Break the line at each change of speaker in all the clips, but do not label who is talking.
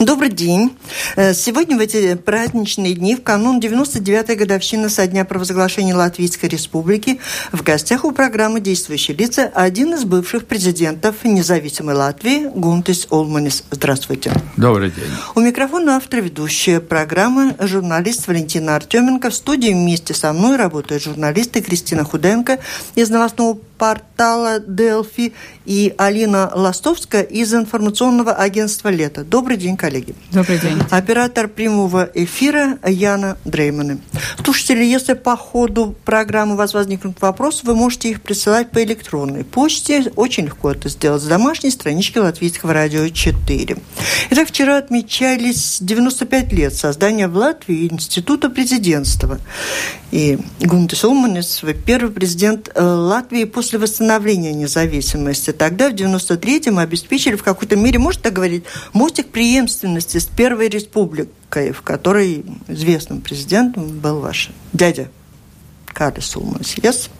Добрый день. Э, сегодня в эти праздничные дни, в канун 99-й годовщины со дня провозглашения Латвийской Республики, в гостях у программы «Действующие лица» один из бывших президентов независимой Латвии Гунтис Олманис. Здравствуйте.
Добрый день.
У микрофона автор ведущая программы журналист Валентина Артеменко. В студии вместе со мной работают журналисты Кристина Худенко из новостного портала Делфи и Алина Ластовская из информационного агентства «Лето». Добрый день, коллеги.
Добрый день.
Оператор прямого эфира Яна Дрейманы. Слушатели, если по ходу программы у вас возникнут вопросы, вы можете их присылать по электронной почте. Очень легко это сделать с домашней странички Латвийского радио 4. Итак, вчера отмечались 95 лет создания в Латвии Института президентства. И Гунтес Улманес, первый президент э, Латвии после восстановления независимости. Тогда, в 93-м, обеспечили в какой-то мере, можно так говорить, мостик преемственности с Первой Республикой, в которой известным президентом был ваш дядя Карлис Улманес. Yes?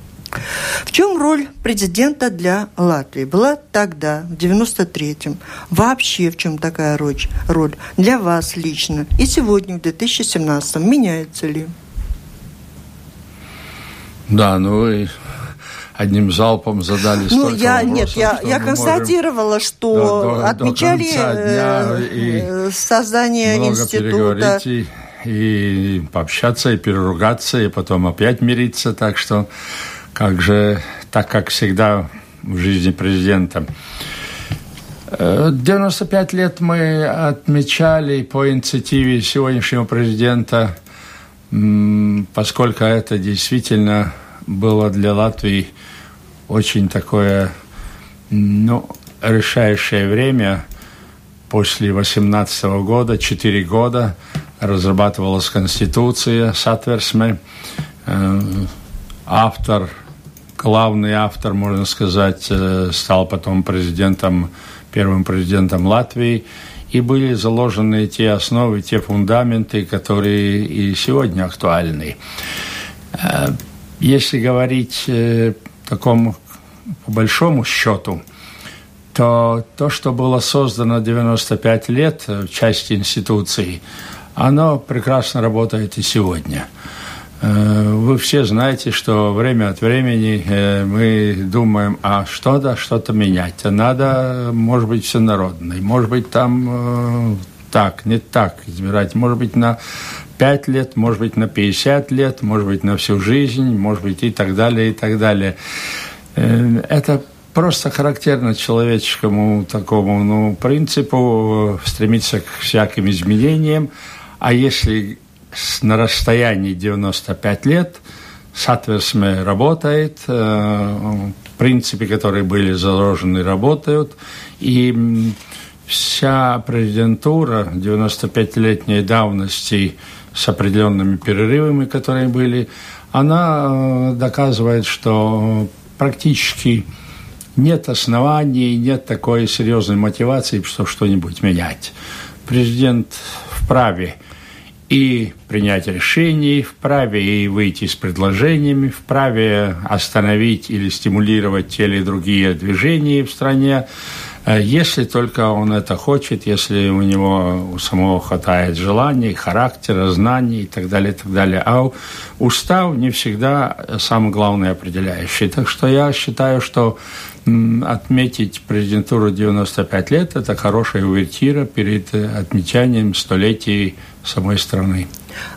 В чем роль президента для Латвии? Была тогда, в 93-м. Вообще в чем такая роль, для вас лично? И сегодня, в 2017-м, меняется ли?
Да, ну одним залпом задали
ну, я, вопросов, Нет, я, я констатировала, что до, до, отмечали до и э, создание много института.
И, и пообщаться, и переругаться, и потом опять мириться. Так что, как же, так как всегда в жизни президента. 95 э, лет мы отмечали по инициативе сегодняшнего президента – поскольку это действительно было для Латвии очень такое ну, решающее время. После 18 года, 4 года, разрабатывалась Конституция Сатверсме. Э, автор, главный автор, можно сказать, э, стал потом президентом, первым президентом Латвии – и были заложены те основы, те фундаменты, которые и сегодня актуальны. Э, если говорить такому по большому счету, то то, что было создано 95 лет в части институций, оно прекрасно работает и сегодня – Э, вы все знаете, что время от времени э, мы думаем, а что-то, что-то менять. А надо, может быть, всенародный, может быть, там э, так, не так избирать, может быть, на 5 лет, может быть, на 50 лет, может быть, на всю жизнь, может быть, и так далее, и так далее. Это просто характерно человеческому такому ну, принципу стремиться к всяким изменениям. А если на расстоянии 95 лет Сатверсме работает, э, принципы, которые были заложены, работают. И вся президентура 95-летней давности с определенными перерывами, которые были, она э, доказывает, что практически нет оснований, нет такой серьезной мотивации, чтобы что-нибудь менять. Президент вправе и принять решение, вправе и выйти с предложениями, вправе остановить или стимулировать те или другие движения в стране, э, если только он это хочет, если у него у самого хватает желаний, характера, знаний и так далее, и так далее. А устав не всегда самый главный определяющий. Так что я считаю, что отметить президентуру 95 лет – это хорошая увертира перед отмечанием столетий самой страны.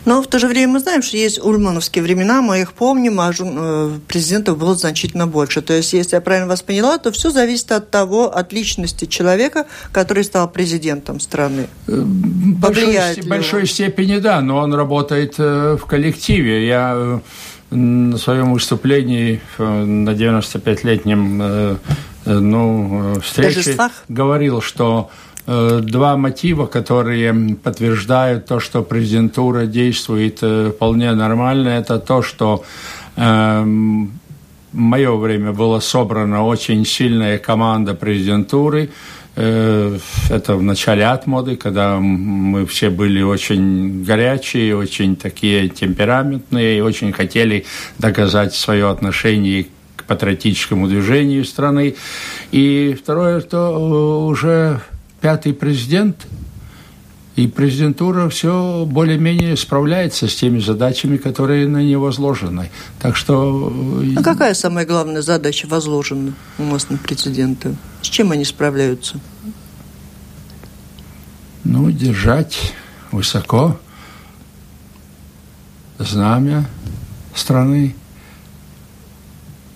Но в то же время мы знаем, что есть ульмановские времена, мы их помним, а э, президентов было значительно больше. То есть, если я правильно вас поняла, то все зависит от того, от личности человека, который стал президентом страны.
Э, в большой, большой степени да, но он работает э, в коллективе. Я на своем выступлении на 95-летнем ну, встрече говорил, что два мотива, которые подтверждают то, что президентура действует э, вполне нормально. Это то, что э, в мое время была собрана очень сильная команда президентуры. Это в начале отмоды, когда мы все были очень горячие, очень такие темпераментные и очень хотели доказать свое отношение к патриотическому движению страны. И второе, то уже пятый президент, И президентура все более-менее справляется с теми задачами, которые на нее возложены. Так что...
А какая самая главная задача возложена у нас на президента? С чем они справляются?
Ну, держать высоко знамя страны,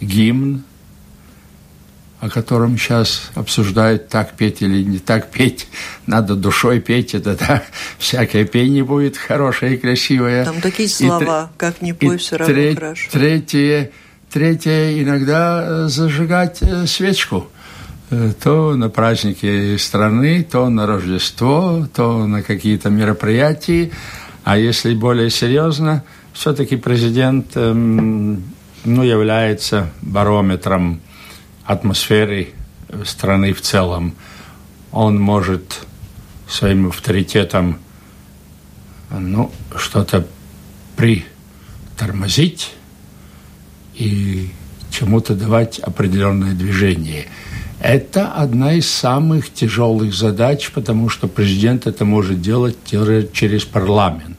гимн, о котором сейчас обсуждают, так петь или не так петь. Надо душой петь, это да, всякое пение будет хорошее и красивое.
Там такие слова, и, как не пой, все равно треть, хорошо.
Третье, третье, иногда э, зажигать э, свечку. Э, то на праздники страны, то на Рождество, то на какие-то мероприятия. А если более серьезно, все-таки президент эм, ну, является барометром атмосферы страны в целом. Он может своим авторитетом ну, что-то притормозить и чему-то давать определенное движение. Это одна из самых тяжелых задач, потому что президент это может делать через парламент.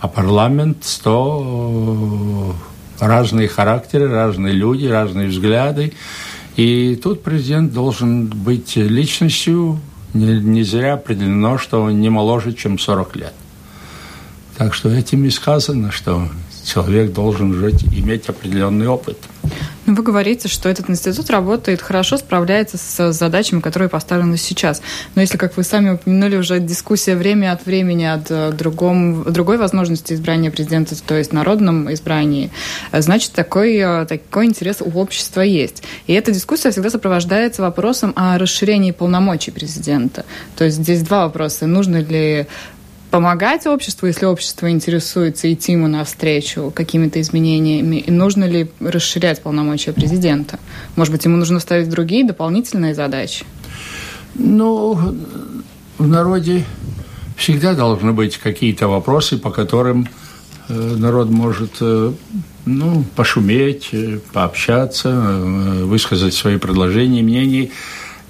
А парламент 100 разные характеры, разные люди, разные взгляды. И тут президент должен быть личностью, не, не зря определено, что он не моложе, чем 40 лет. Так что этим и сказано, что человек должен жить, иметь определенный опыт.
Вы говорите, что этот институт работает хорошо, справляется с задачами, которые поставлены сейчас. Но если, как вы сами упомянули, уже дискуссия время от времени от другом, другой возможности избрания президента, то есть народном избрании, значит, такой, э, такой интерес у общества есть. И эта дискуссия всегда сопровождается вопросом о расширении полномочий президента. То есть здесь два вопроса. Нужно ли помогать обществу, если общество интересуется, идти ему навстречу какими-то изменениями? И нужно ли расширять полномочия президента? Может быть, ему нужно ставить другие дополнительные задачи?
Ну, в народе всегда должны быть какие-то вопросы, по которым э, народ может э, ну, пошуметь, э, пообщаться, высказать свои предложения, мнения.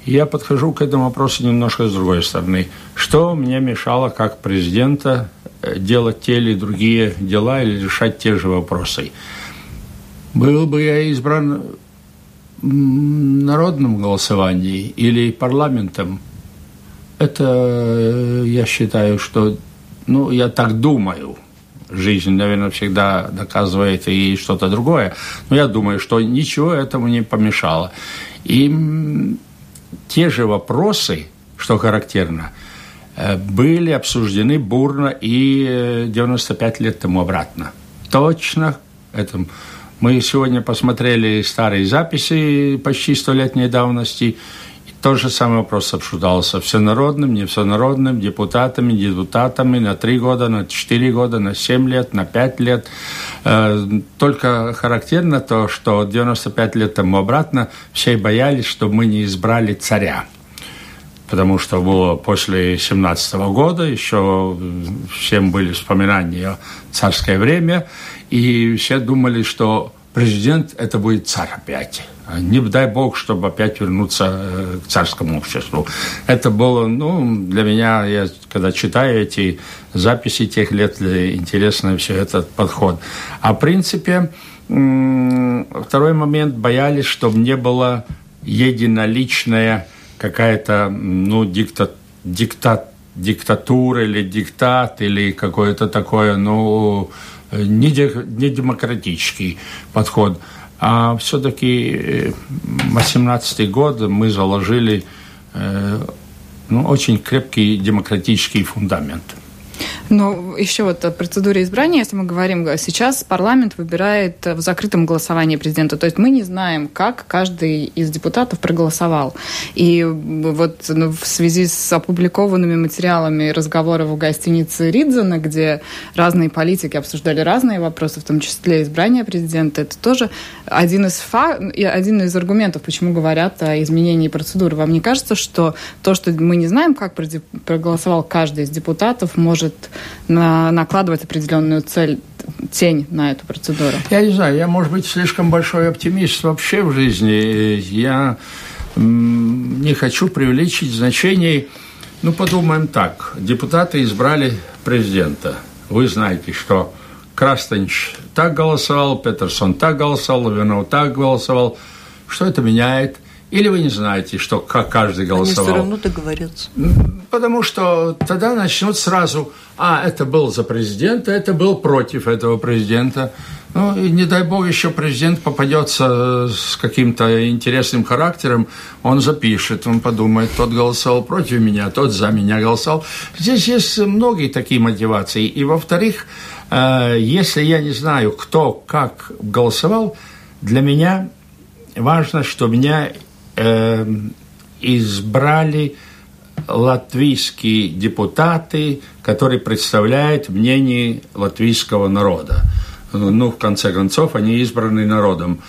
Я подхожу к этому вопросу немножко с другой стороны. Что мне мешало как президента э, делать те или другие дела или решать те же вопросы? Был бы я избран народным голосованием или парламентом, это э, я считаю, что, ну, я так думаю, жизнь, наверное, всегда доказывает и что-то другое, но я думаю, что ничего этому не помешало. И те же вопросы, что характерно, э, были обсуждены бурно и 95 лет тому обратно. Точно этом. Мы сегодня посмотрели старые записи почти столетней давности, тот же самый вопрос обсуждался всенародным, не всенародным, депутатами, депутатами на три года, на четыре года, на семь лет, на пять лет. Э, только характерно то, что 95 лет тому обратно все боялись, что мы не избрали царя потому что было после 17 года, еще всем были вспоминания царское время, и все думали, что президент это будет царь опять. Не дай бог, чтобы опять вернуться э, к царскому обществу. Это было, ну, для меня, я когда читаю эти записи тех лет, интересно все этот подход. А в принципе, второй момент, боялись, чтобы не было единоличная какая-то, ну, дикта, диктат, диктатура или диктат, или какое-то такое, ну, не, не демократический подход. А все-таки 18 э, год мы заложили э, ну, очень крепкий демократический фундамент.
Ну, еще вот о процедуре избрания, если мы говорим, сейчас парламент выбирает в закрытом голосовании президента. То есть мы не знаем, как каждый из депутатов проголосовал. И вот ну, в связи с опубликованными материалами разговоров в гостинице Ридзена, где разные политики обсуждали разные вопросы, в том числе избрание президента, это тоже один из, фа... один из аргументов, почему говорят о изменении процедуры. Вам не кажется, что то, что мы не знаем, как проголосовал каждый из депутатов, может на, накладывать определенную цель, тень на эту процедуру?
Я не знаю, я, может быть, слишком большой оптимист вообще в жизни. Я не хочу привлечь значений Ну, подумаем так. Депутаты избрали президента. Вы знаете, что Крастанич так голосовал, Петерсон так голосовал, Лавинов так голосовал. Что это меняет? Или вы не знаете, что как каждый голосовал? Они
все равно договорятся.
Потому что тогда начнут сразу, а, это был за президента, это был против этого президента. Ну, и не дай бог еще президент попадется с каким-то интересным характером, он запишет, он подумает, тот голосовал против меня, тот за меня голосовал. Здесь есть многие такие мотивации. И, во-вторых, э, если я не знаю, кто как голосовал, для меня важно, что меня э, избрали латвийские депутаты, которые представляют мнение латвийского народа ну, в конце концов, они избраны народом.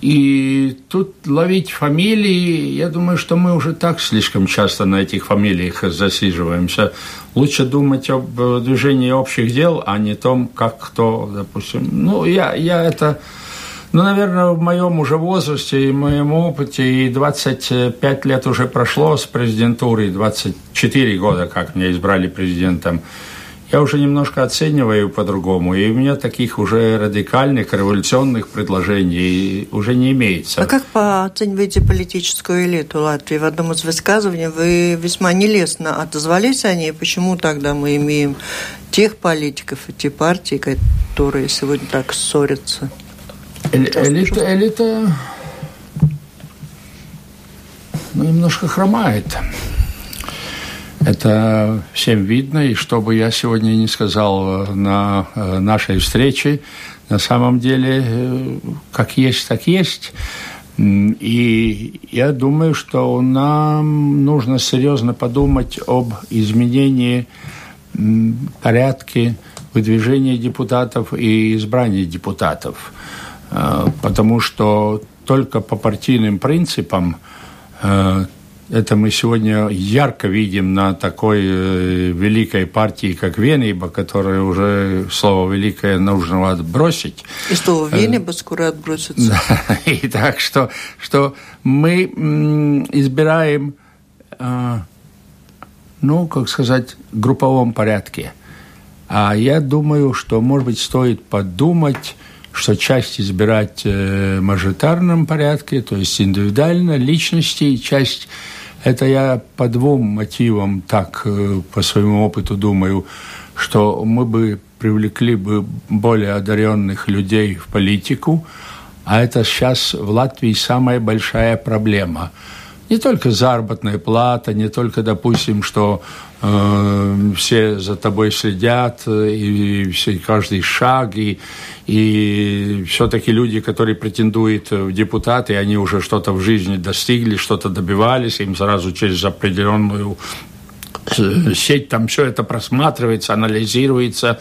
И тут ловить фамилии, я думаю, что мы уже так слишком часто на этих фамилиях засиживаемся. Лучше думать об движении общих дел, а не том, как кто, допустим. Ну, я, я это, ну, наверное, в моем уже возрасте и моем опыте, и 25 лет уже прошло с президентурой, 24 года, как меня избрали президентом я уже немножко оцениваю по-другому, и у меня таких уже радикальных, революционных предложений уже не имеется.
А как оцениваете политическую элиту Латвии? В одном из высказываний вы весьма нелестно отозвались о ней. Почему тогда мы имеем тех политиков и те партии, которые сегодня так ссорятся?
Элита, элита ну, немножко хромает. Это всем видно, и что бы я сегодня не сказал э, на э, нашей встрече, на самом деле, э, как есть, так есть. И я думаю, что нам нужно серьезно подумать об изменении порядке выдвижения депутатов и избрания депутатов. Потому что только по партийным принципам это мы сегодня ярко видим на такой э, великой партии, как Венеба, которая уже слово «великое» нужно отбросить.
И слово э, «Венеба» скоро отбросится.
И так что, что мы избираем, э, ну, как сказать, в групповом порядке. А я думаю, что, может быть, стоит подумать, что часть избирать в мажоритарном порядке, то есть индивидуально, личности, и часть это я по двум мотивам так э, по своему опыту думаю, что мы бы привлекли бы более одаренных людей в политику, а это сейчас в Латвии самая большая проблема. Не только заработная плата, не только, допустим, что э, все за тобой следят, и, и все, каждый шаг, и, и все-таки люди, которые претендуют в депутаты, они уже что-то в жизни достигли, что-то добивались, им сразу через определенную э, сеть там все это просматривается, анализируется.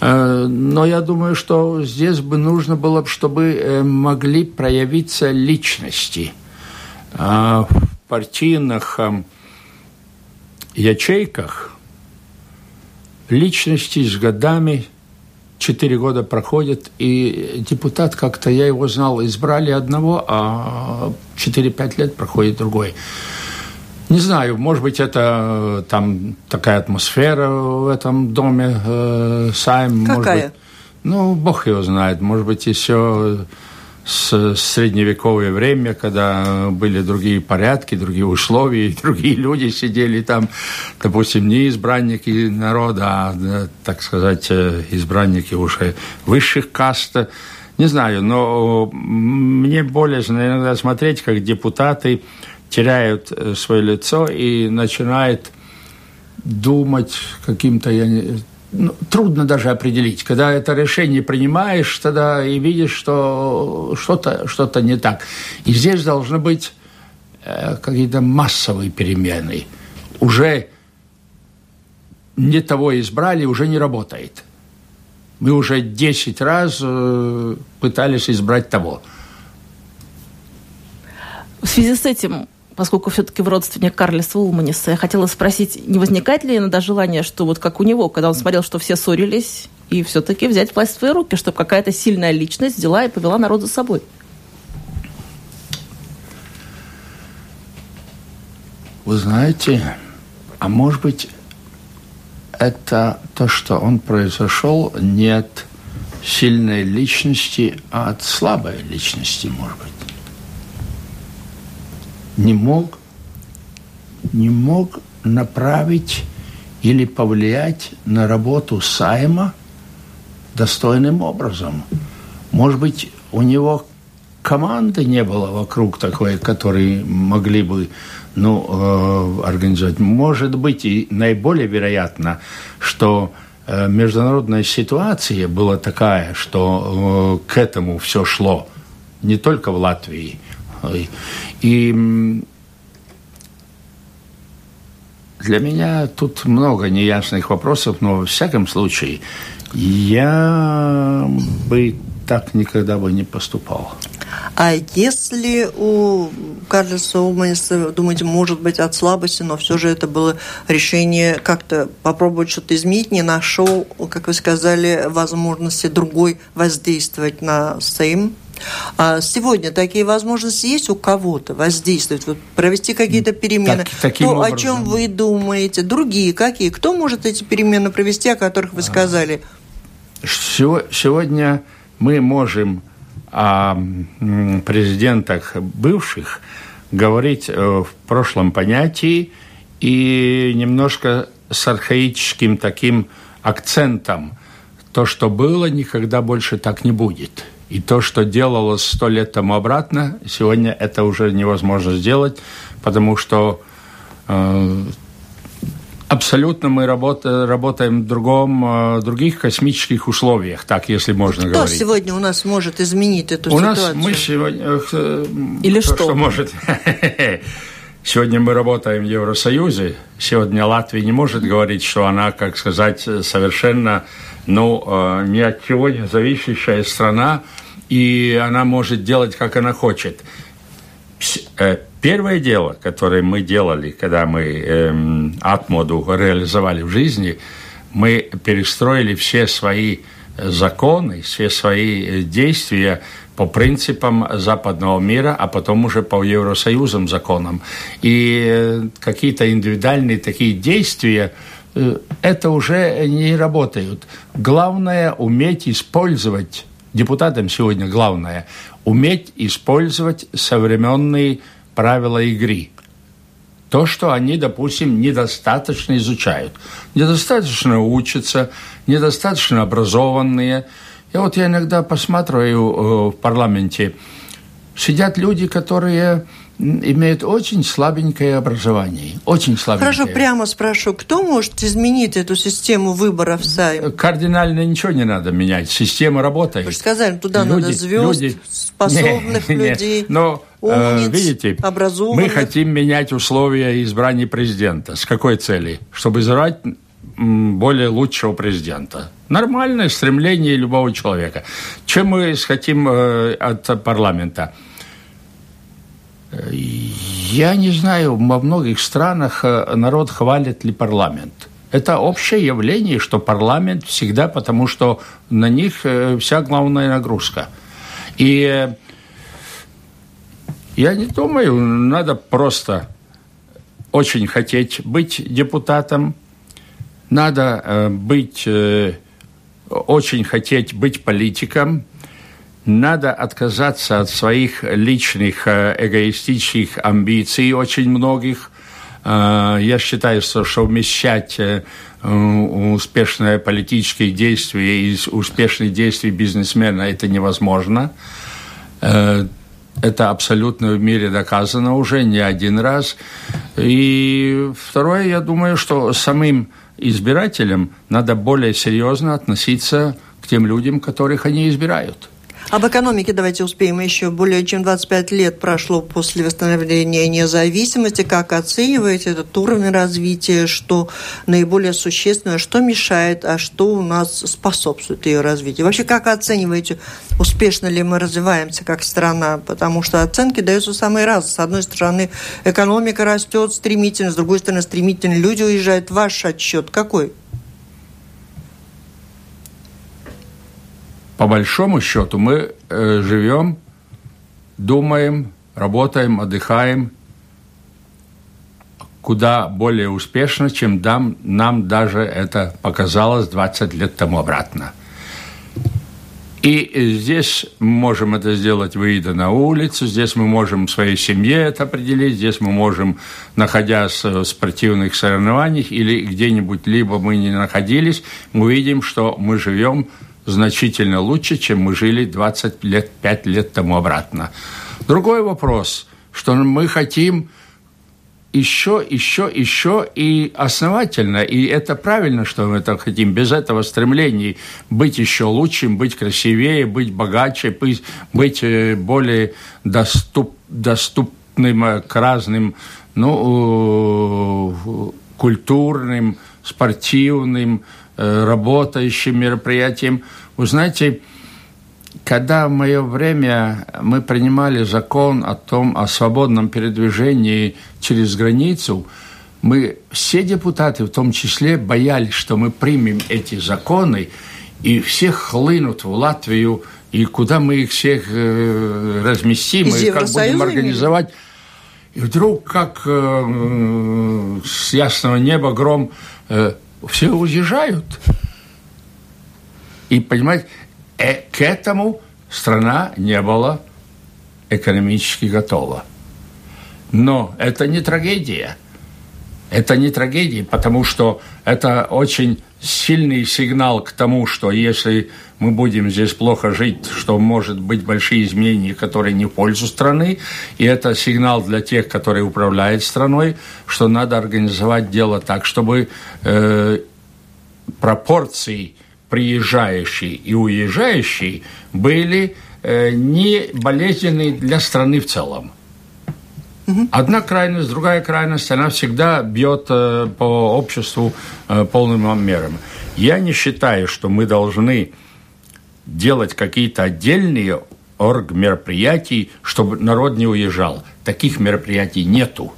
Э, но я думаю, что здесь бы нужно было, чтобы э, могли проявиться личности в партийных ячейках личности с годами четыре года проходят, и депутат как-то, я его знал, избрали одного, а 4-5 лет проходит другой. Не знаю, может быть, это э, там такая атмосфера в этом доме э, Сайм.
Какая?
Может быть, ну, бог его знает. Может быть, еще с средневековое время, когда были другие порядки, другие условия, другие люди сидели там, допустим, не избранники народа, а, так сказать, э, избранники уже высших каст. Не знаю, но мне более иногда смотреть, как депутаты теряют э, свое лицо и начинают думать каким-то, я не, ну, трудно даже определить. Когда это решение принимаешь, тогда и видишь, что что-то что не так. И здесь должны быть э, какие-то массовые перемены. Уже не того избрали, уже не работает. Мы уже 10 раз э, пытались избрать того.
В связи с этим поскольку все-таки в родственник Карлиса Улманиса, я хотела спросить, не возникает ли иногда желание, что вот как у него, когда он смотрел, что все ссорились, и все-таки взять власть в свои руки, чтобы какая-то сильная личность взяла и повела народ за собой?
Вы знаете, А может быть, это то, что он произошел не от сильной личности, а от слабой личности, может быть. Не мог, не мог направить или повлиять на работу Сайма достойным образом. Может быть, у него команды не было вокруг такой, которые могли бы ну, э, организовать. Может быть, и наиболее вероятно, что э, международная ситуация была такая, что э, к этому все шло, не только в Латвии. И для меня тут много неясных вопросов, но во всяком случае я бы так никогда бы не поступал.
А если у Карлиса Улманиса, думаете, может быть от слабости, но все же это было решение как-то попробовать что-то изменить, не нашел, как вы сказали, возможности другой воздействовать на Сейм? А сегодня такие возможности есть у кого-то воздействовать, вот, провести какие-то перемены?
Так, То,
образом. о чем вы думаете? Другие какие? Кто может эти перемены провести, о которых вы а. сказали?
Сегодня мы можем о президентах бывших говорить э, в прошлом понятии и немножко с архаическим таким акцентом. То, что было, никогда больше так не будет. И то, что делалось сто лет тому обратно, сегодня это уже невозможно сделать, потому что э, Абсолютно мы работа, работаем в другом, э, других космических условиях, так, если можно
Кто
говорить.
Кто сегодня у нас может изменить эту
у
ситуацию?
У нас мы сегодня...
Э, Или
то,
что?
что может... Сегодня мы работаем в Евросоюзе. Сегодня Латвия не может говорить, что она, как сказать, совершенно ну, э, ни от чего не зависящая страна, и она может делать, как она хочет. Первое дело, которое мы делали, когда мы эм, Атмоду реализовали в жизни, мы перестроили все свои законы, все свои э, действия по принципам западного мира, а потом уже по Евросоюзам законам. И э, какие-то индивидуальные такие действия, э, это уже не работают. Главное уметь использовать, депутатам сегодня главное, уметь использовать современные правила игры. То, что они, допустим, недостаточно изучают, недостаточно учатся, недостаточно образованные. И вот я иногда посматриваю э, в парламенте, сидят люди, которые имеют очень слабенькое образование. Очень слабенькое.
Хорошо, прямо спрошу, кто может изменить эту систему выборов Сайм?
Кардинально ничего не надо менять. Система работает.
Вы же сказали, туда люди, надо звезд, люди... способных не, людей, не, но, э, умниц, видите,
мы хотим менять условия избрания президента. С какой цели? Чтобы избрать более лучшего президента. Нормальное стремление любого человека. Чем мы хотим э, от парламента? Я не знаю, во многих странах э, народ хвалит ли парламент. Это общее явление, что парламент всегда, потому что на них э, вся главная нагрузка. И э, я не думаю, надо просто очень хотеть быть депутатом, надо быть, очень хотеть быть политиком, надо отказаться от своих личных э, эгоистических амбиций, очень многих. Э, я считаю, что совмещать э, успешное политическое действие и успешные действия бизнесмена это невозможно. Это абсолютно в мире доказано уже не один раз. И второе, я думаю, что самым избирателям надо более серьезно относиться к тем людям, которых они избирают.
Об экономике давайте успеем еще. Более чем 25 лет прошло после восстановления независимости. Как оцениваете этот уровень развития? Что наиболее существенное? Что мешает, а что у нас способствует ее развитию? Вообще, как оцениваете, успешно ли мы развиваемся как страна? Потому что оценки даются самые разные. С одной стороны, экономика растет стремительно, с другой стороны, стремительно люди уезжают. Ваш отчет какой?
По большому счету мы э, живем, думаем, работаем, отдыхаем. куда более успешно, чем нам, нам даже это показалось 20 лет тому обратно. И здесь мы можем это сделать, выйдя на улицу, здесь мы можем своей семье это определить, здесь мы можем, находясь в спортивных соревнованиях или где-нибудь, либо мы не находились, мы видим, что мы живем значительно лучше, чем мы жили 20 лет, 5 лет тому обратно. Другой вопрос, что мы хотим еще, еще, еще и основательно. И это правильно, что мы это хотим. Без этого стремления быть еще лучшим, быть красивее, быть богаче, быть, быть э, более доступ, доступным э, к разным ну, э, культурным, спортивным, работающим мероприятиям. Вы знаете, когда в мое время мы принимали закон о том, о свободном передвижении через границу, мы все депутаты, в том числе, боялись, что мы примем эти законы, и всех хлынут в Латвию, и куда мы их всех э, разместим, Из и как будем организовать. И вдруг, как э, с ясного неба гром, э, все уезжают. И, понимаете, э, к этому страна не была экономически готова. Но это не трагедия. Это не трагедия, потому что это очень сильный сигнал к тому, что если мы будем здесь плохо жить, что может быть большие изменения, которые не в пользу страны, и это сигнал для тех, которые управляют страной, что надо организовать дело так, чтобы э, пропорции приезжающие и уезжающие были э, не болезненны для страны в целом. Одна крайность, другая крайность, она всегда бьет э, по обществу э, полным мерам. Я не считаю, что мы должны делать какие-то отдельные орг-мероприятий, чтобы народ не уезжал. Таких мероприятий нету.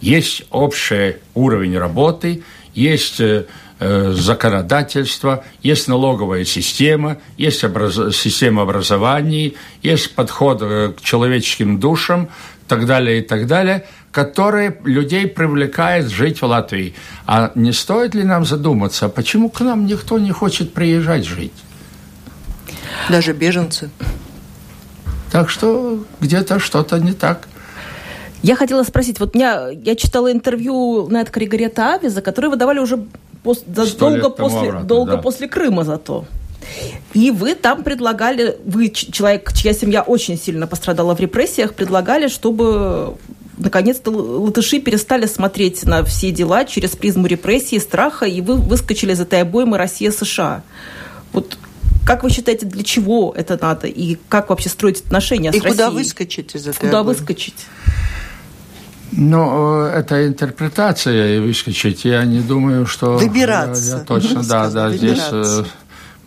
Есть общий уровень работы, есть э, Э, законодательство, есть налоговая система, есть образ... система образования, есть подход к человеческим душам, так далее и так далее, которые людей привлекает жить в Латвии. А не стоит ли нам задуматься, почему к нам никто не хочет приезжать жить?
Даже беженцы.
Так что где-то что-то не так.
Я хотела спросить, вот меня, я читала интервью на это Григорета Авиза, которые выдавали уже пос, долго, после, обратно, долго да. после Крыма зато. И вы там предлагали, вы человек, чья семья очень сильно пострадала в репрессиях, предлагали, чтобы наконец-то латыши перестали смотреть на все дела через призму репрессий, страха, и вы выскочили из этой обоймы Россия-США. Вот как вы считаете, для чего это надо? И как вообще строить отношения
и
с Россией?
И куда выскочить из этой
Куда обоймы? выскочить?
Ну, это интерпретация и выскочить. Я не думаю, что...
Выбираться.
Я точно, да, да, здесь э,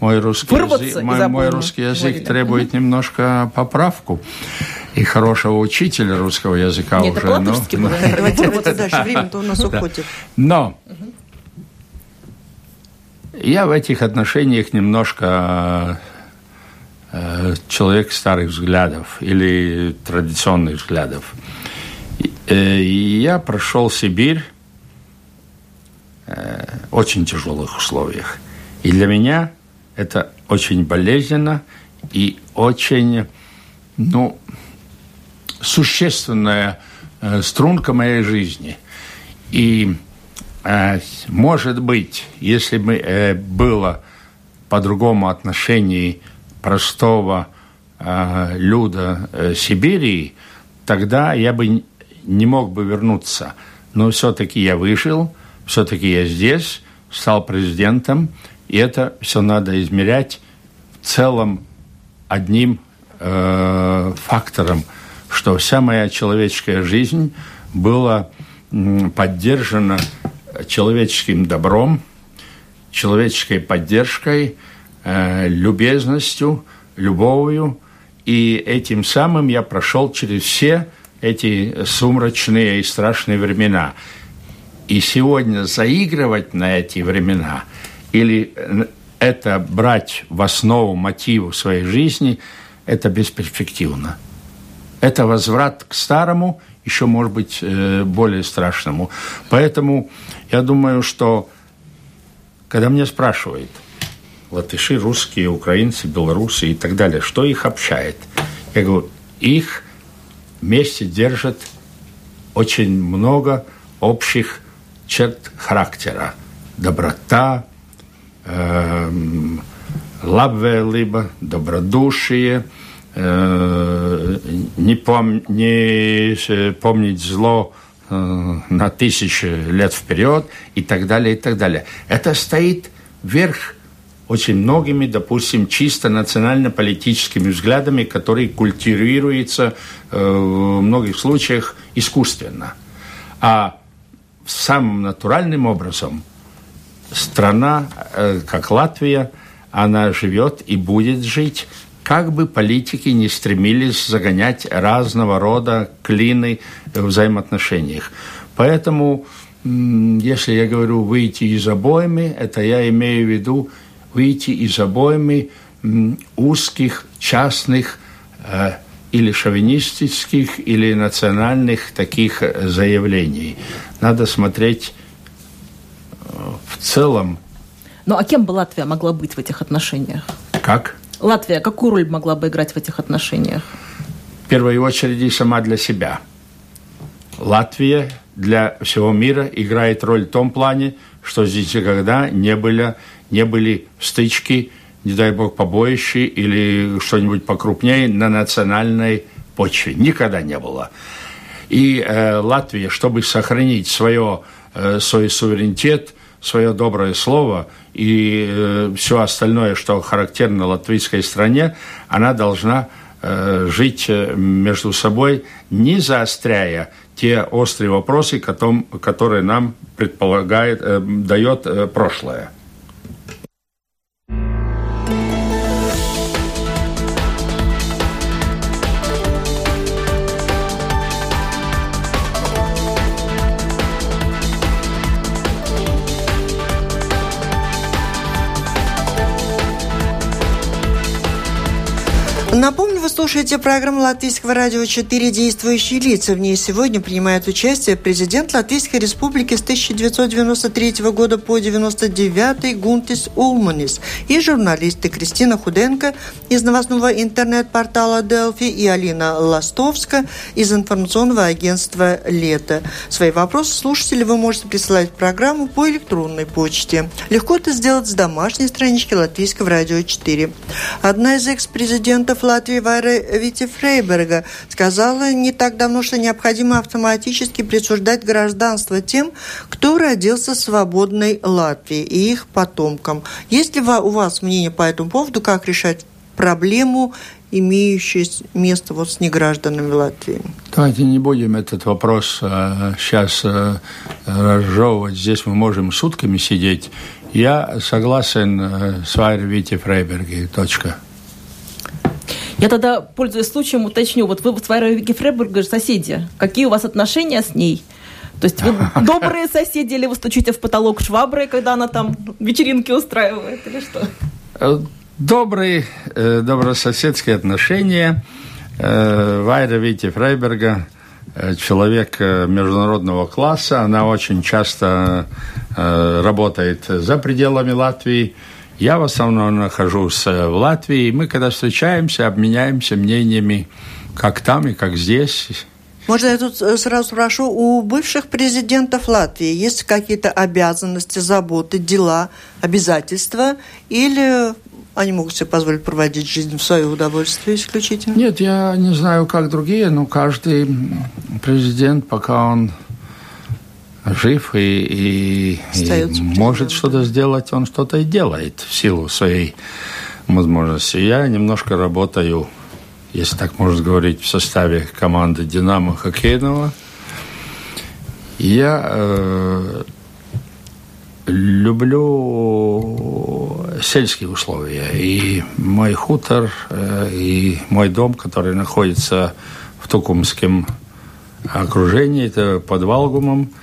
мой русский язык, мой, мой русский язык требует немножко поправку. И хорошего учителя русского языка Нет, уже.
Это но, но...
Давайте, давайте дальше, время-то у нас уходит.
Но я в этих отношениях немножко э, человек старых взглядов или традиционных взглядов. Э, я прошел Сибирь э, в очень тяжелых условиях. И для меня это очень болезненно и очень, ну, существенная э, струнка моей жизни. И, может быть, если бы было по-другому отношение простого люда Сибири, тогда я бы не мог бы вернуться. Но все-таки я выжил, все-таки я здесь, стал президентом, и это все надо измерять в целом одним э, фактором, что вся моя человеческая жизнь была поддержана человеческим добром, человеческой поддержкой, э, любезностью, любовью, и этим самым я прошел через все эти сумрачные и страшные времена. И сегодня заигрывать на эти времена или это брать в основу мотиву своей жизни, это бесперспективно. Это возврат к старому еще, может быть, э, более страшному. Поэтому я думаю, что когда меня спрашивают, латыши, русские, украинцы, белорусы и так далее, что их общает, я говорю, их вместе держат очень много общих черт характера. Доброта, э, лабвелиба, добродушие, э, не, не помнить зло э, на тысячи лет вперед и так далее, и так далее. Это стоит вверх очень многими, допустим, чисто национально-политическими взглядами, которые культивируются э, в многих случаях искусственно. А самым натуральным образом страна, э, как Латвия, она живет и будет жить, как бы политики не стремились загонять разного рода клины в взаимоотношениях. Поэтому, если я говорю выйти из обоймы, это я имею в виду выйти из обоймы узких, частных э, или шовинистических, или национальных таких заявлений. Надо смотреть э, целом.
Ну а кем бы Латвия могла быть в этих отношениях?
Как?
Латвия какую роль могла бы играть в этих отношениях?
В первую очередь сама для себя. Латвия для всего мира играет роль в том плане, что здесь никогда не были, не были стычки, не дай бог, побоище или что-нибудь покрупнее на национальной почве. Никогда не было. И э, Латвия, чтобы сохранить свое, э, свой суверенитет, свое доброе слово и э, все остальное, что характерно латвийской стране, она должна э, жить э, между собой, не заостряя те острые вопросы, которые нам предполагает, э, дает э, прошлое.
Напомню, вы слушаете программу Латвийского радио «Четыре действующие лица». В ней сегодня принимает участие президент Латвийской Республики с 1993 года по 1999 Гунтис Улманис и журналисты Кристина Худенко из новостного интернет-портала «Делфи» и Алина Ластовска из информационного агентства «Лето». Свои вопросы слушатели вы можете присылать в программу по электронной почте. Легко это сделать с домашней странички Латвийского радио 4. Одна из экс-президентов Латвии Вайра Вити Фрейберга сказала не так давно, что необходимо автоматически присуждать гражданство тем, кто родился в свободной Латвии и их потомкам. Есть ли у вас мнение по этому поводу, как решать проблему, имеющую место вот с негражданами Латвии?
Давайте не будем этот вопрос а, сейчас а, разжевывать. Здесь мы можем сутками сидеть. Я согласен а, с Вайрой Фрейберги. Точка.
Я тогда, пользуясь случаем, уточню. Вот вы с Варой Вики Фрейберг, соседи. Какие у вас отношения с ней? То есть вы добрые соседи или вы стучите в потолок шваброй, когда она там вечеринки устраивает или что?
Э, добрые, э, добрососедские отношения. Э, Вайра Вити Фрейберга человек международного класса. Она очень часто работает за пределами Латвии. Я в основном нахожусь э, в Латвии, и мы, когда встречаемся, обменяемся мнениями, как там и как здесь.
Можно я тут э, сразу спрошу, у бывших президентов Латвии есть какие-то обязанности, заботы, дела, обязательства, или они могут себе позволить проводить жизнь в свое удовольствие исключительно?
Нет, я не знаю, как другие, но каждый президент, пока он жив и, и, и может что-то сделать, он что-то и делает в силу своей возможности. Я немножко работаю, если так можно говорить, в составе команды «Динамо» хоккейного. Я э, люблю сельские условия. И мой хутор, э, и мой дом, который находится в Тукумском окружении, это под Валгумом –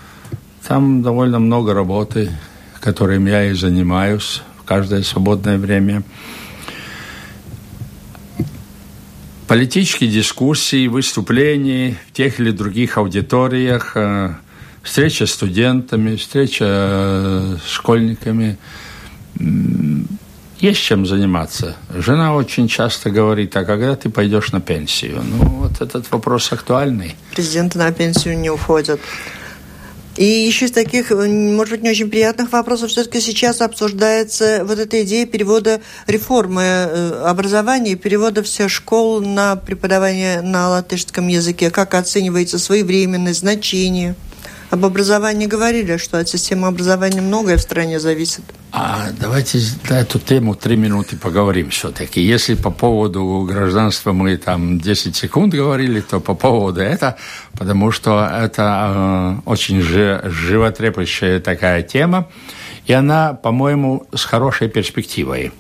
там довольно много работы, которым я и занимаюсь в каждое свободное время. политические дискуссии, выступления в тех или других аудиториях, э, встреча с студентами, встреча э, с школьниками. Есть чем заниматься. Жена очень часто говорит, а когда ты пойдешь на пенсию? Ну, вот этот вопрос актуальный.
Президенты на пенсию не уходят. И еще из таких, может быть, не очень приятных вопросов, все-таки сейчас обсуждается вот эта идея перевода реформы э, образования, перевода всех школ на преподавание на латышском языке. Как оценивается своевременность, значение? Об образовании говорили, что от системы образования многое в стране зависит.
А давайте на эту тему три минуты поговорим все-таки. Если по поводу гражданства мы там 10 секунд говорили, то по поводу это, потому что это э, очень жи животрепещущая такая тема, и она, по-моему, с хорошей перспективой.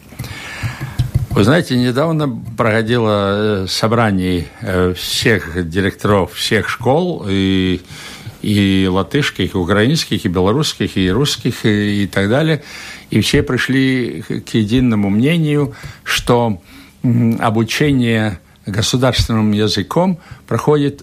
Вы знаете, недавно проходило э, собрание э, всех директоров всех школ, и и латышских, и украинских, и белорусских, и русских, и, и так далее. И все пришли к единому мнению, что обучение государственным языком проходит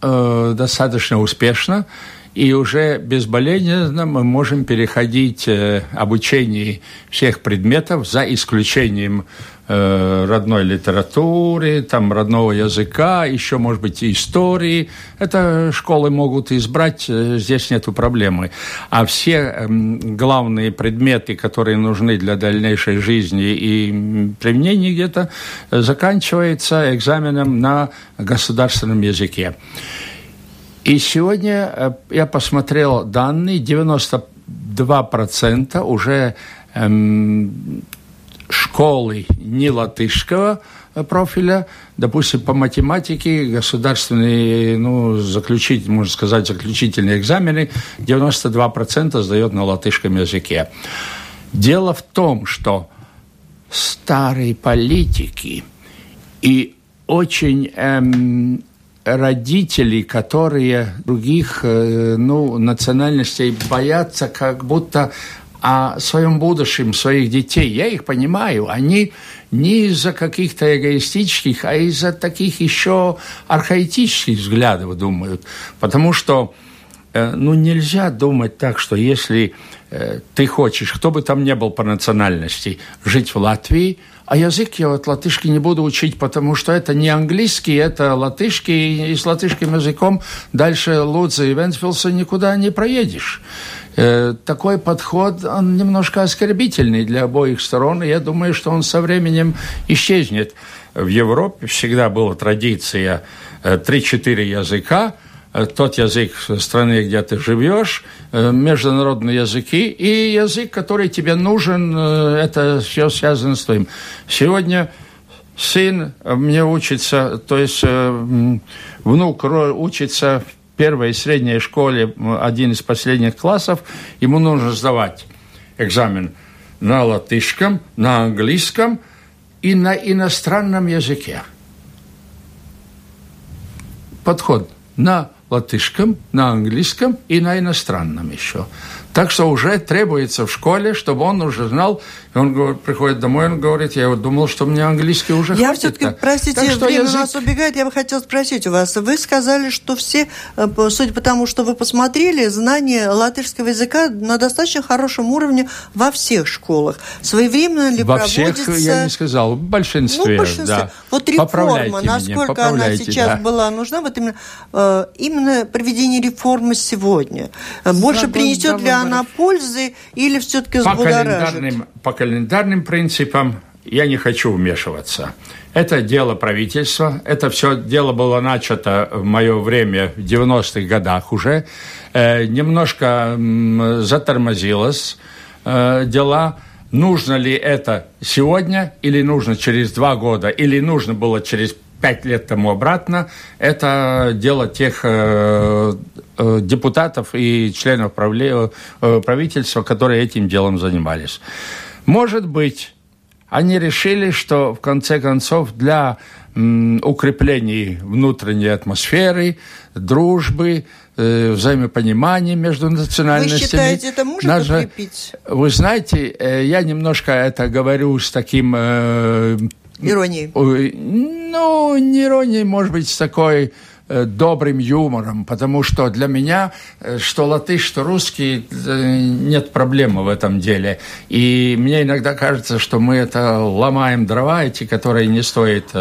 э, достаточно успешно, и уже безболезненно мы можем переходить э, обучение всех предметов за исключением Э, родной литературы, там, родного языка, еще, может быть, и истории. Это школы могут избрать, э, здесь нет проблемы. А все эм, главные предметы, которые нужны для дальнейшей жизни и применения где-то, э, заканчивается экзаменом на государственном языке. И сегодня я посмотрел данные, 92% уже эм, школы не латышского профиля, допустим, по математике государственные, ну, заключить, можно сказать, заключительные экзамены 92% сдает на латышском языке. Дело в том, что старые политики и очень эм, родители, которые других э, ну, национальностей боятся, как будто о своем будущем своих детей. Я их понимаю. Они не из-за каких-то эгоистических, а из-за таких еще архаитических взглядов думают. Потому что э, ну, нельзя думать так, что если э, ты хочешь, кто бы там ни был по национальности, жить в Латвии, а язык я вот латышский не буду учить, потому что это не английский, это латышский, и с латышским языком дальше Лудза и Венспилса никуда не проедешь. Э, такой подход, он немножко оскорбительный для обоих сторон, и я думаю, что он со временем исчезнет. В Европе всегда была традиция 3-4 э, языка, э, тот язык страны, где ты живешь, международные языки и язык, который тебе нужен, это все связано с твоим. Сегодня сын мне учится, то есть внук учится в первой и средней школе, один из последних классов, ему нужно сдавать экзамен на латышском, на английском и на иностранном языке. Подход на латышском, на английском и на иностранном еще. Так что уже требуется в школе, чтобы он уже знал. И он говорит, приходит домой, он говорит, я вот думал, что мне английский уже
Я все-таки, простите, так что время язык... у нас убегает, я бы хотела спросить у вас. Вы сказали, что все, э, судя по тому, что вы посмотрели, знание латышского языка на достаточно хорошем уровне во всех школах. Своевременно ли
во
проводится...
всех, я не сказал, в большинстве, ну, в большинстве. да.
Вот реформа, насколько меня, она сейчас да. была нужна, вот именно, э, именно проведение реформы сегодня. Больше принесет ли она пользы или все-таки взбудоражит?
По календарным принципам я не хочу вмешиваться. Это дело правительства. Это все дело было начато в мое время, в 90-х годах уже. Э, немножко м, затормозилось э, дела. Нужно ли это сегодня или нужно через два года, или нужно было через пять лет тому обратно, это дело тех э, э, депутатов и членов правле, э, правительства, которые этим делом занимались. Может быть, они решили, что в конце концов для м, укрепления внутренней атмосферы, дружбы, э, взаимопонимания между национальностями. Вы
считаете, это может надо, укрепить?
Вы знаете, э, я немножко это говорю с таким... Э,
Иронией
Ну, не ирония, может быть, с такой э, добрым юмором, потому что для меня, э, что латыш, что русский, э, нет проблемы в этом деле. И мне иногда кажется, что мы это ломаем дрова эти, которые не стоит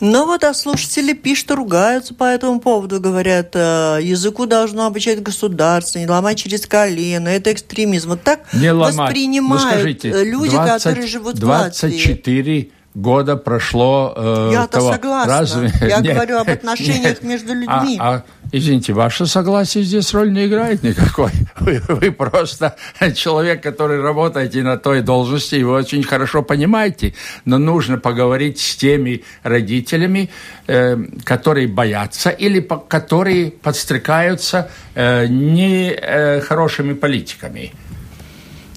ну вот, а слушатели пишут, ругаются по этому поводу, говорят, языку должно обучать государство, не ломать через колено, это экстремизм. Вот так
не
воспринимают
ну, скажите,
люди, 20, которые живут 24
в Латвии года прошло.
Э, Я-то того... согласна. Разве... Я нет, говорю об отношениях нет. между людьми.
А, а, извините, ваше согласие здесь роль не играет никакой. Вы, вы просто человек, который работаете на той должности, и вы очень хорошо понимаете. Но нужно поговорить с теми родителями, э, которые боятся или по, которые подстрекаются э, нехорошими э, политиками.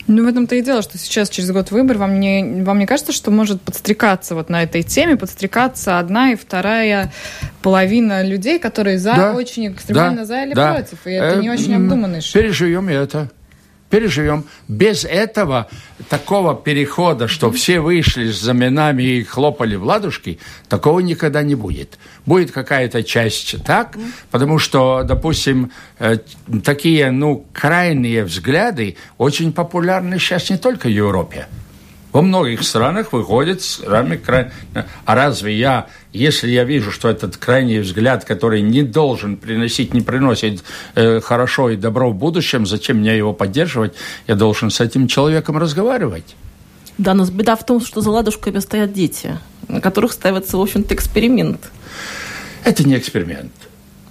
Ну, в этом-то и дело, что сейчас через год выбор, вам не, вам не кажется, что может подстрекаться вот на этой теме, подстрекаться одна и вторая половина людей, которые за, да, очень экстремально да, за или да. против, и это э, не очень обдуманный
шаг. Переживем это переживем. Без этого такого перехода, что все вышли с заменами и хлопали в ладушки, такого никогда не будет. Будет какая-то часть так, потому что, допустим, э, такие, ну, крайние взгляды очень популярны сейчас не только в Европе. Во многих странах выходит с рами край... А разве я, если я вижу, что этот крайний взгляд, который не должен приносить, не приносит э, хорошо и добро в будущем, зачем мне его поддерживать? Я должен с этим человеком разговаривать.
Да, но беда в том, что за ладушками стоят дети, на которых ставится, в общем-то, эксперимент.
Это не эксперимент.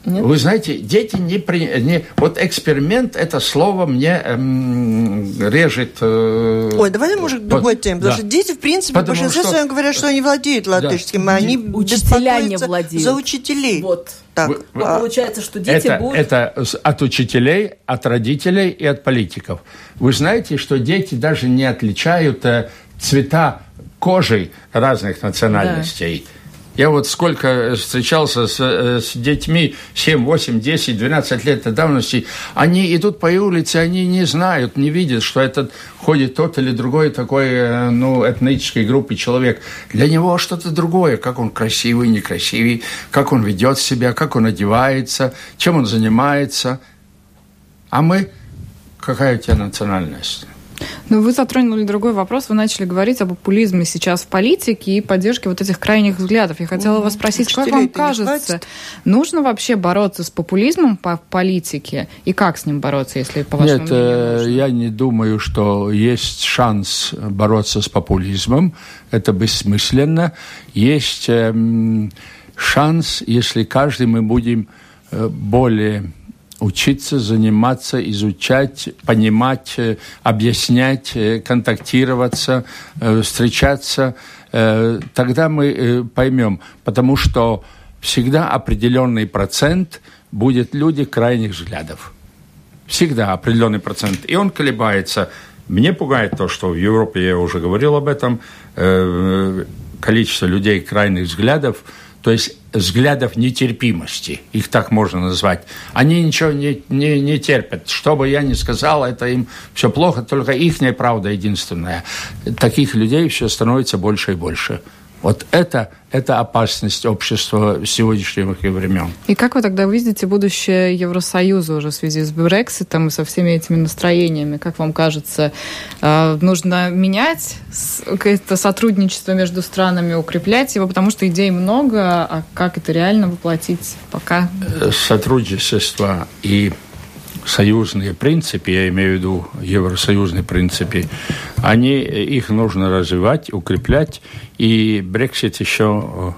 Нет? Вы знаете, дети не, при... не... Вот эксперимент, это слово мне эм, режет... Э...
Ой, давай, может, к другой теме. Потому да. что дети, в принципе, потому большинство что... своем говорят, что они владеют латышским, да. а они
Учителя не владеют.
за учителей.
Вот. Так. Вы, вот а... получается, что дети
это,
будут...
Это от учителей, от родителей и от политиков. Вы знаете, что дети даже не отличают э, цвета кожи разных национальностей. Да. Я вот сколько встречался с, э, с детьми 7, 8, 10, 12 лет давности, они идут по улице, они не знают, не видят, что этот ходит тот или другой такой, э, ну, этнической группы человек. Для него что-то другое, как он красивый, некрасивый, как он ведет себя, как он одевается, чем он занимается. А мы, какая у тебя национальность?
Ну, вы затронули другой вопрос. Вы начали говорить о популизме сейчас в политике и поддержке вот этих крайних взглядов. Я хотела вас спросить, как вам кажется, нужно вообще бороться с популизмом по политике? И как с ним бороться, если по вашему
Нет, мнению, э, я не думаю, что есть шанс бороться с популизмом. Это бессмысленно. Есть эм, шанс, если каждый мы будем э, более учиться, заниматься, изучать, понимать, э, объяснять, э, контактироваться, э, встречаться, тогда мы поймем, потому что всегда определенный процент будет люди крайних взглядов. Всегда определенный процент. И он колебается. Мне пугает то, что в Европе, я уже говорил об этом, количество людей крайних взглядов – то есть взглядов нетерпимости, их так можно назвать. Они ничего не, не, не терпят. Что бы я ни сказал, это им все плохо, только их правда единственная. Таких людей все становится больше и больше. Вот это, это опасность общества сегодняшних времен.
И как вы тогда видите будущее Евросоюза уже в связи с Брекситом и со всеми этими настроениями? Как вам кажется, э, нужно менять это сотрудничество между странами, укреплять его, потому что идей много, а как это реально воплотить пока?
Э, сотрудничество и союзные принципы, я имею в виду евросоюзные принципы, они, их нужно развивать, укреплять, и Брексит еще э,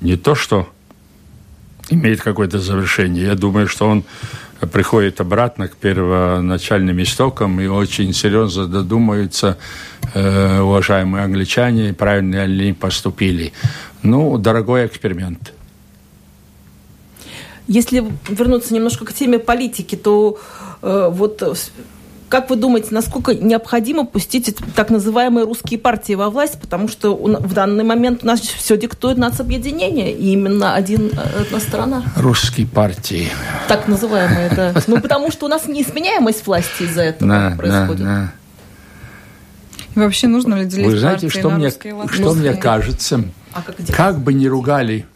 не то, что имеет какое-то завершение. Я думаю, что он приходит обратно к первоначальным истокам и очень серьезно додумаются, э, уважаемые англичане, правильно ли они поступили. Ну, дорогой эксперимент –
если вернуться немножко к теме политики, то э, вот как вы думаете, насколько необходимо пустить так называемые русские партии во власть, потому что в данный момент у нас все диктует нацобъединение, и именно один, э, одна сторона.
Русские партии.
Так называемые, да. Ну, потому что у нас неизменяемость власти из-за этого происходит.
Вообще нужно ли делить
Вы знаете, что мне, что мне кажется, а как, как бы не ругали,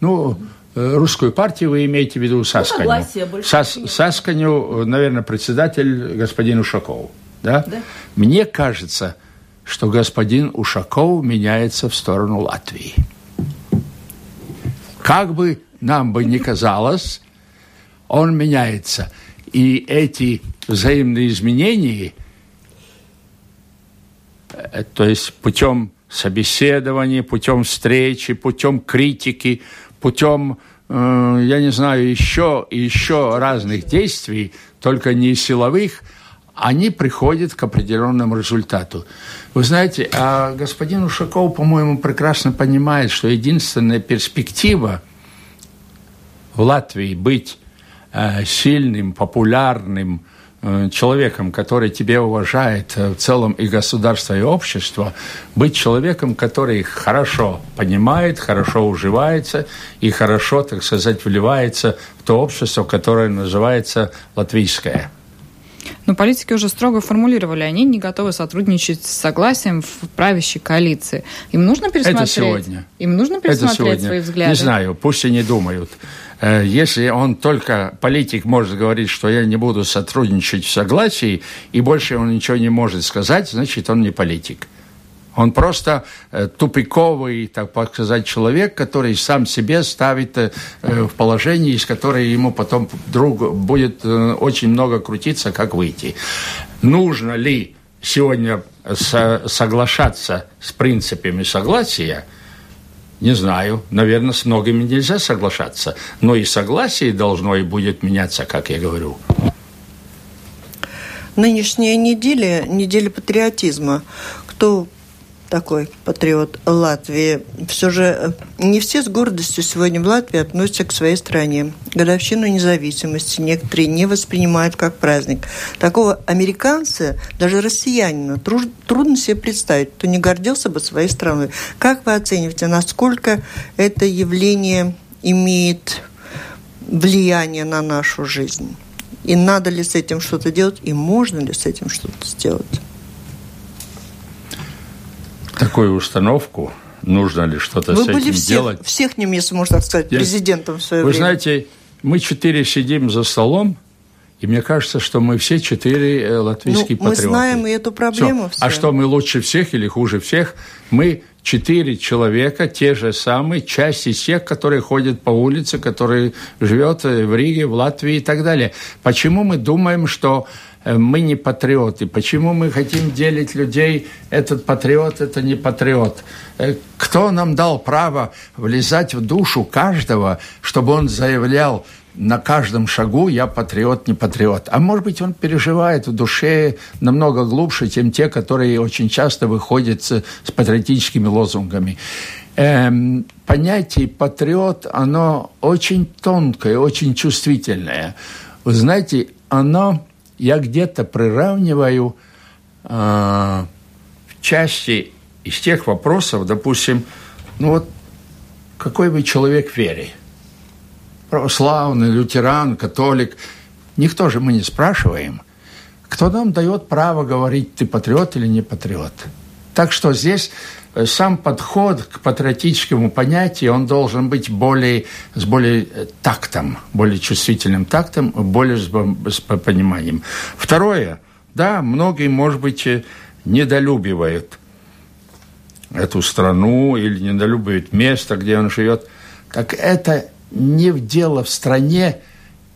ну, русскую партию вы имеете в виду Сасканю. Ну, Сас, Сасканю, наверное, председатель господин Ушаков. Да? да? Мне кажется, что господин Ушаков меняется в сторону Латвии. Как бы нам бы ни казалось, он меняется. И эти взаимные изменения, э, то есть путем собеседования, путем встречи, путем критики, путем, э, я не знаю, еще и еще разных действий, только не силовых, они приходят к определенному результату. Вы знаете, а господин Ушаков, по-моему, прекрасно понимает, что единственная перспектива в Латвии быть э, сильным, популярным, человеком, который тебя уважает э, в целом и государство, и общество, быть человеком, который хорошо понимает, хорошо уживается и хорошо, так сказать, вливается в то общество, которое называется латвийское.
Но политики уже строго формулировали, они не готовы сотрудничать с согласием в правящей коалиции. Им нужно пересмотреть?
Это сегодня.
Им нужно пересмотреть свои взгляды?
Не знаю, пусть они думают. Э, если он только, политик может говорить, что я не буду сотрудничать в согласии, и больше он ничего не может сказать, значит, он не политик. Он просто э, тупиковый, так сказать, человек, который сам себе ставит э, в положение, из которого ему потом вдруг будет очень много крутиться, как выйти. Нужно ли сегодня соглашаться с принципами согласия – не знаю. Наверное, с многими нельзя соглашаться. Но и согласие должно и будет меняться, как я говорю.
Нынешняя неделя – неделя патриотизма. Кто такой патриот Латвии. Все же э, не все с гордостью сегодня в Латвии относятся к своей стране. Годовщину независимости некоторые не воспринимают как праздник. Такого американца, даже россиянина, трудно себе представить, кто не гордился бы своей страной. Как вы оцениваете, насколько это явление имеет влияние на нашу жизнь? И надо ли с этим что-то делать, и можно ли с этим что-то сделать?
Такую установку, нужно ли что-то с этим
всех,
делать.
всех не если можно так сказать, Я, президентом в свое
Вы
время.
знаете, мы четыре сидим за столом, и мне кажется, что мы все четыре э, латвийские ну, патриоты.
Мы знаем и эту проблему.
Все. А что мы лучше всех или хуже всех? Мы четыре человека, те же самые, часть из тех, которые ходят по улице, которые живет э, в Риге, в Латвии и так далее. Почему мы думаем, что мы не патриоты. Почему мы хотим делить людей, этот патриот, это не патриот? Э, кто нам дал право влезать в душу каждого, чтобы он заявлял на каждом шагу «я патриот, не патриот». А может быть, он переживает в душе намного глубже, чем те, которые очень часто выходят с, с патриотическими лозунгами. Эм, понятие «патриот», оно очень тонкое, очень чувствительное. Вы знаете, оно я где-то приравниваю э, в части из тех вопросов, допустим, ну вот какой вы человек вере? Православный, лютеран, католик. Никто же мы не спрашиваем. Кто нам дает право говорить, ты патриот или не патриот? Так что здесь сам подход к патриотическому понятию, он должен быть более, с более тактом, более чувствительным тактом, более с, с пониманием. Второе, да, многие, может быть, э, недолюбивают эту страну или недолюбивают место, где он живет. Так это не в дело в стране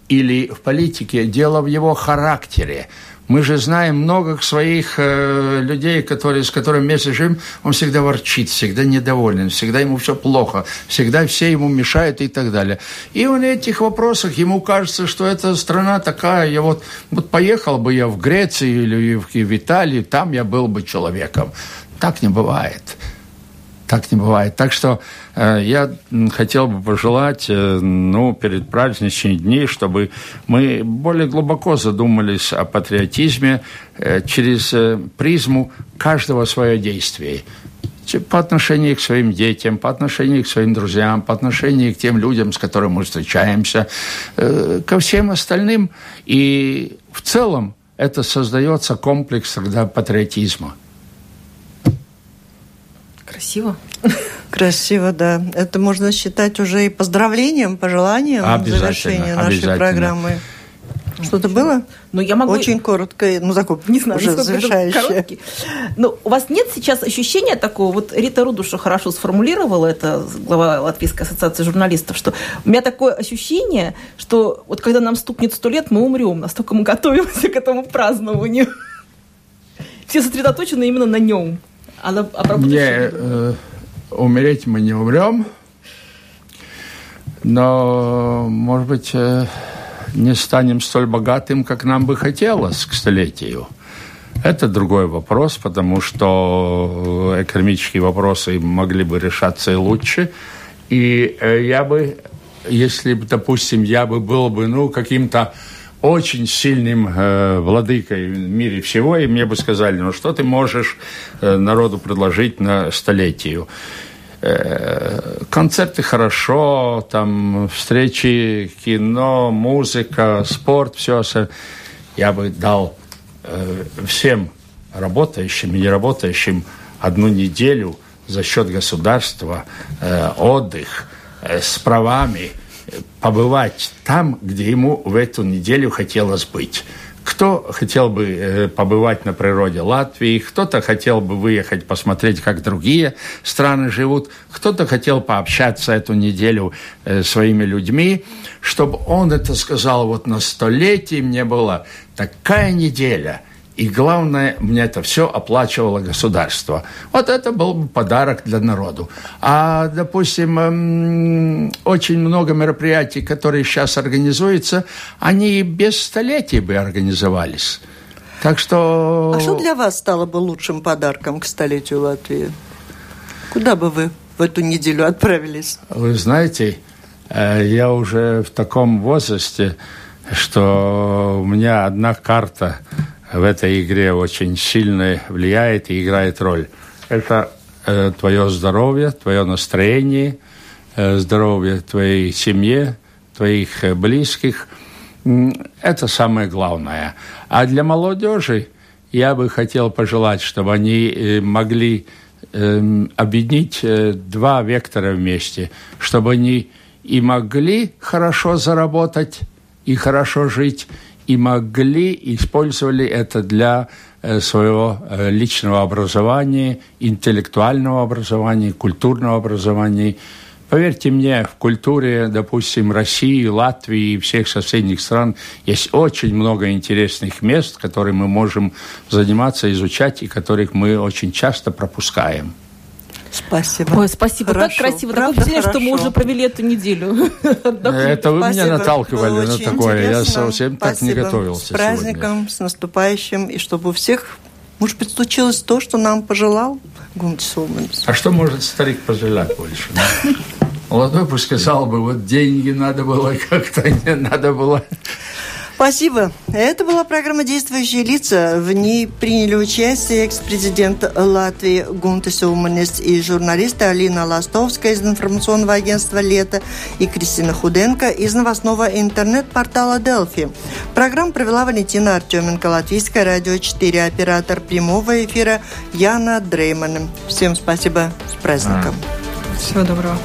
или в политике, дело в его характере. Мы же знаем много своих э, людей, которые, с которыми вместе живем, он всегда ворчит, всегда недоволен, всегда ему все плохо, всегда все ему мешают и так далее. И в этих вопросах ему кажется, что эта страна такая, я вот, вот поехал бы я в Грецию или в, в Италию, там я был бы человеком. Так не бывает. Так не бывает. Так что э, я хотел бы пожелать, э, ну, перед праздничными дни, чтобы мы более глубоко задумались о патриотизме э, через э, призму каждого свое действие по отношению к своим детям, по отношению к своим друзьям, по отношению к тем людям, с которыми мы встречаемся, э, ко всем остальным. И в целом это создается комплекс тогда патриотизма.
Красиво.
Красиво, да. Это можно считать уже и поздравлением, пожеланием завершения нашей программы. Что-то было?
Ну, я могу...
Очень коротко, ну, такой
не знаю, уже завершающее. Но у вас нет сейчас ощущения такого, вот Рита Рудуша хорошо сформулировала это, глава Латвийской ассоциации журналистов, что у меня такое ощущение, что вот когда нам стукнет сто лет, мы умрем, настолько мы готовимся к этому празднованию. Все сосредоточены именно на нем. А на,
а не, э, умереть мы не умрем, но, может быть, э, не станем столь богатым, как нам бы хотелось к столетию. Это другой вопрос, потому что экономические вопросы могли бы решаться и лучше. И э, я бы, если, допустим, я бы был бы, ну, каким-то очень сильным э, владыкой в мире всего, и мне бы сказали, ну, что ты можешь э, народу предложить на столетию? Э, концерты хорошо, там встречи, кино, музыка, спорт, все. Я бы дал э, всем работающим и неработающим одну неделю за счет государства э, отдых с правами побывать там, где ему в эту неделю хотелось быть. Кто хотел бы э, побывать на природе Латвии, кто-то хотел бы выехать посмотреть, как другие страны живут, кто-то хотел пообщаться эту неделю э, своими людьми, чтобы он это сказал, вот на столетии мне была такая неделя – и главное, мне это все оплачивало государство. Вот это был бы подарок для народу. А, допустим, эм, очень много мероприятий, которые сейчас организуются, они без столетий бы организовались. Так что...
А что для вас стало бы лучшим подарком к столетию Латвии? Куда бы вы в эту неделю отправились?
Вы знаете, э, я уже в таком возрасте, что у меня одна карта в этой игре очень сильно влияет и играет роль. Это э, твое здоровье, твое настроение, э, здоровье твоей семьи, твоих э, близких. Это самое главное. А для молодежи я бы хотел пожелать, чтобы они э, могли э, объединить э, два вектора вместе, чтобы они и могли хорошо заработать, и хорошо жить, и могли, использовали это для э, своего э, личного образования, интеллектуального образования, культурного образования. Поверьте мне, в культуре, допустим, России, Латвии и всех соседних стран есть очень много интересных мест, которые мы можем заниматься, изучать и которых мы очень часто пропускаем.
Спасибо.
Ой, спасибо. Хорошо. Так красиво. Такое впечатление, что мы уже провели эту неделю.
Это вы меня наталкивали на такое. Я совсем так не готовился
С праздником, с наступающим. И чтобы у всех, может быть, случилось то, что нам пожелал Гунти Сулманис.
А что может старик пожелать больше? Молодой пусть сказал бы, вот деньги надо было как-то, не надо было
Спасибо. Это была программа «Действующие лица». В ней приняли участие экс-президент Латвии Гунта Силманис и журналисты Алина Ластовская из информационного агентства «Лето» и Кристина Худенко из новостного интернет-портала «Делфи». Программу провела Валентина Артеменко, Латвийское радио 4, оператор прямого эфира Яна Дрейман. Всем спасибо. С праздником.
Всего доброго.